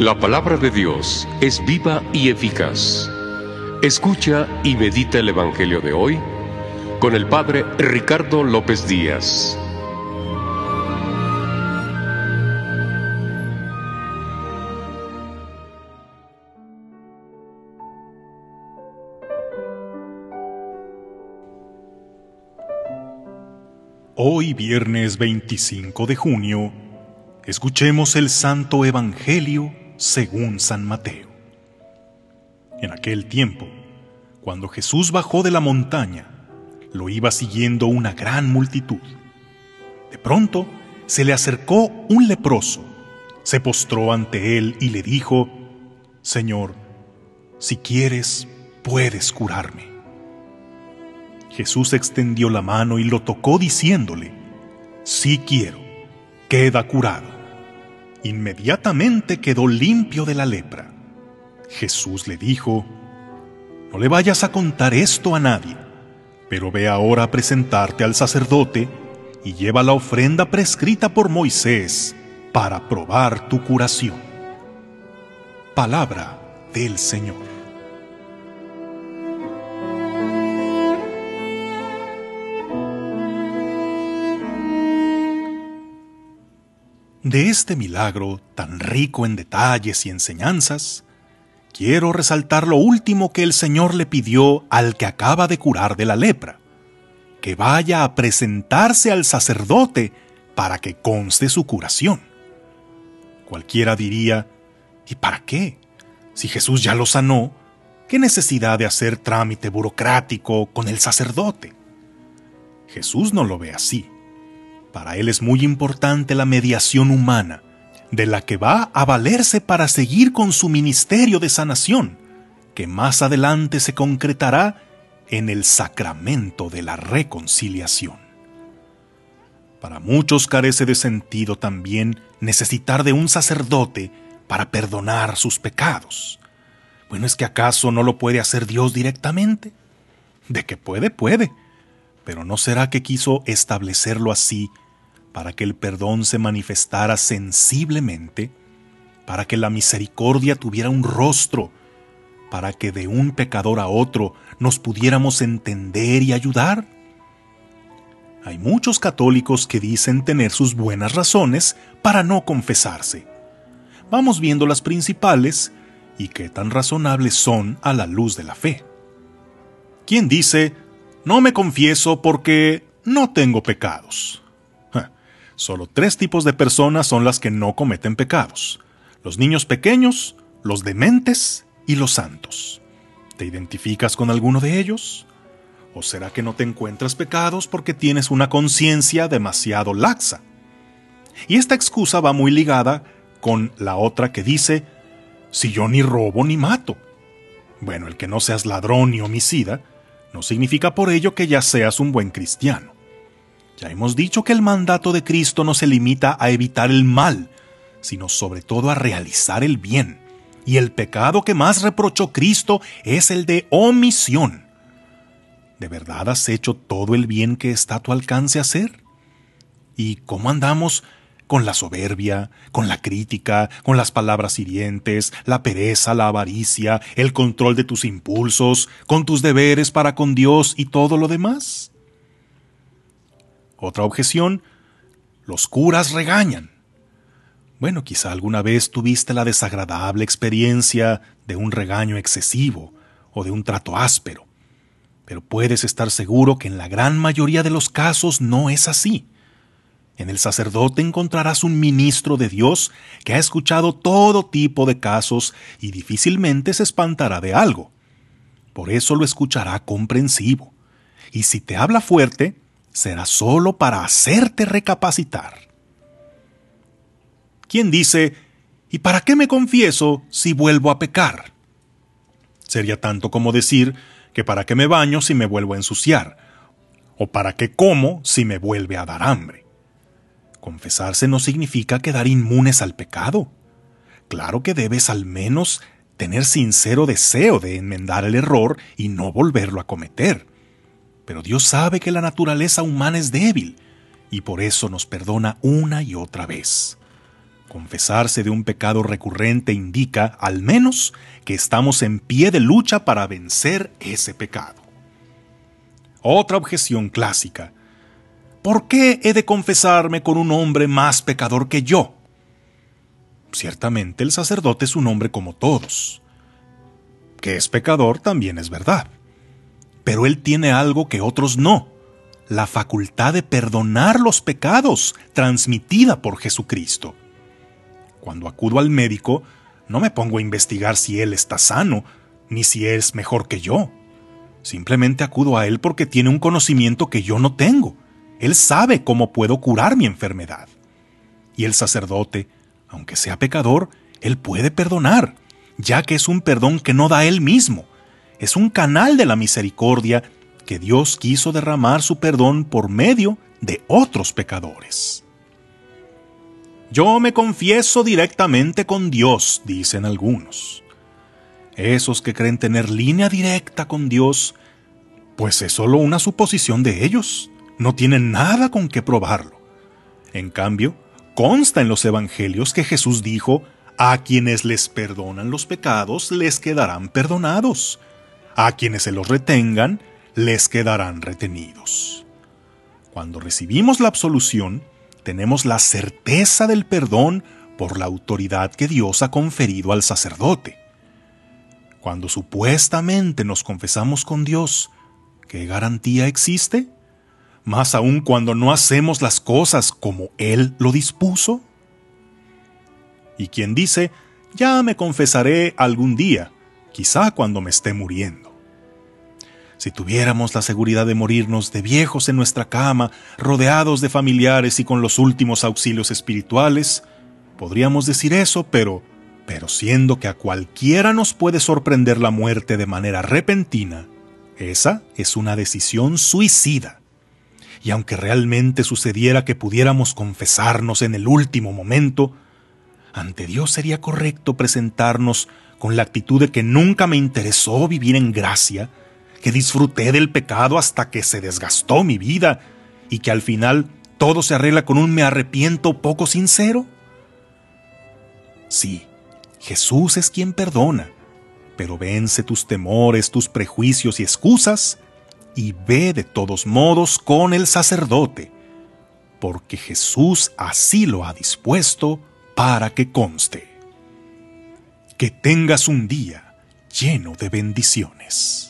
La palabra de Dios es viva y eficaz. Escucha y medita el Evangelio de hoy con el Padre Ricardo López Díaz. Hoy viernes 25 de junio, escuchemos el Santo Evangelio según San Mateo. En aquel tiempo, cuando Jesús bajó de la montaña, lo iba siguiendo una gran multitud. De pronto se le acercó un leproso, se postró ante él y le dijo, Señor, si quieres, puedes curarme. Jesús extendió la mano y lo tocó diciéndole, Sí quiero, queda curado. Inmediatamente quedó limpio de la lepra. Jesús le dijo, No le vayas a contar esto a nadie pero ve ahora a presentarte al sacerdote y lleva la ofrenda prescrita por Moisés para probar tu curación. Palabra del Señor. De este milagro tan rico en detalles y enseñanzas, quiero resaltar lo último que el Señor le pidió al que acaba de curar de la lepra, que vaya a presentarse al sacerdote para que conste su curación. Cualquiera diría, ¿y para qué? Si Jesús ya lo sanó, ¿qué necesidad de hacer trámite burocrático con el sacerdote? Jesús no lo ve así. Para él es muy importante la mediación humana, de la que va a valerse para seguir con su ministerio de sanación, que más adelante se concretará en el sacramento de la reconciliación. Para muchos carece de sentido también necesitar de un sacerdote para perdonar sus pecados. Bueno, ¿es que acaso no lo puede hacer Dios directamente? De que puede, puede, pero ¿no será que quiso establecerlo así para que el perdón se manifestara sensiblemente, para que la misericordia tuviera un rostro, para que de un pecador a otro nos pudiéramos entender y ayudar? Hay muchos católicos que dicen tener sus buenas razones para no confesarse. Vamos viendo las principales y qué tan razonables son a la luz de la fe. ¿Quién dice, no me confieso porque no tengo pecados? Solo tres tipos de personas son las que no cometen pecados. Los niños pequeños, los dementes y los santos. ¿Te identificas con alguno de ellos? ¿O será que no te encuentras pecados porque tienes una conciencia demasiado laxa? Y esta excusa va muy ligada con la otra que dice, si yo ni robo ni mato. Bueno, el que no seas ladrón ni homicida, no significa por ello que ya seas un buen cristiano. Ya hemos dicho que el mandato de Cristo no se limita a evitar el mal, sino sobre todo a realizar el bien. Y el pecado que más reprochó Cristo es el de omisión. ¿De verdad has hecho todo el bien que está a tu alcance hacer? ¿Y cómo andamos con la soberbia, con la crítica, con las palabras hirientes, la pereza, la avaricia, el control de tus impulsos, con tus deberes para con Dios y todo lo demás? Otra objeción, los curas regañan. Bueno, quizá alguna vez tuviste la desagradable experiencia de un regaño excesivo o de un trato áspero, pero puedes estar seguro que en la gran mayoría de los casos no es así. En el sacerdote encontrarás un ministro de Dios que ha escuchado todo tipo de casos y difícilmente se espantará de algo. Por eso lo escuchará comprensivo. Y si te habla fuerte, será solo para hacerte recapacitar. ¿Quién dice, ¿y para qué me confieso si vuelvo a pecar? Sería tanto como decir que para qué me baño si me vuelvo a ensuciar, o para qué como si me vuelve a dar hambre. Confesarse no significa quedar inmunes al pecado. Claro que debes al menos tener sincero deseo de enmendar el error y no volverlo a cometer. Pero Dios sabe que la naturaleza humana es débil y por eso nos perdona una y otra vez. Confesarse de un pecado recurrente indica, al menos, que estamos en pie de lucha para vencer ese pecado. Otra objeción clásica. ¿Por qué he de confesarme con un hombre más pecador que yo? Ciertamente el sacerdote es un hombre como todos. Que es pecador también es verdad. Pero él tiene algo que otros no, la facultad de perdonar los pecados transmitida por Jesucristo. Cuando acudo al médico, no me pongo a investigar si él está sano, ni si es mejor que yo. Simplemente acudo a él porque tiene un conocimiento que yo no tengo él sabe cómo puedo curar mi enfermedad. Y el sacerdote, aunque sea pecador, Él puede perdonar, ya que es un perdón que no da Él mismo. Es un canal de la misericordia que Dios quiso derramar su perdón por medio de otros pecadores. Yo me confieso directamente con Dios, dicen algunos. Esos que creen tener línea directa con Dios, pues es solo una suposición de ellos no tienen nada con qué probarlo. En cambio, consta en los evangelios que Jesús dijo, a quienes les perdonan los pecados les quedarán perdonados, a quienes se los retengan les quedarán retenidos. Cuando recibimos la absolución, tenemos la certeza del perdón por la autoridad que Dios ha conferido al sacerdote. Cuando supuestamente nos confesamos con Dios, ¿qué garantía existe? Más aún cuando no hacemos las cosas como Él lo dispuso? Y quien dice, ya me confesaré algún día, quizá cuando me esté muriendo. Si tuviéramos la seguridad de morirnos de viejos en nuestra cama, rodeados de familiares y con los últimos auxilios espirituales, podríamos decir eso, pero, pero siendo que a cualquiera nos puede sorprender la muerte de manera repentina, esa es una decisión suicida y aunque realmente sucediera que pudiéramos confesarnos en el último momento, ante Dios sería correcto presentarnos con la actitud de que nunca me interesó vivir en gracia, que disfruté del pecado hasta que se desgastó mi vida y que al final todo se arregla con un me arrepiento poco sincero? Sí, Jesús es quien perdona, pero vence tus temores, tus prejuicios y excusas y ve de todos modos con el sacerdote, porque Jesús así lo ha dispuesto para que conste. Que tengas un día lleno de bendiciones.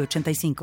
85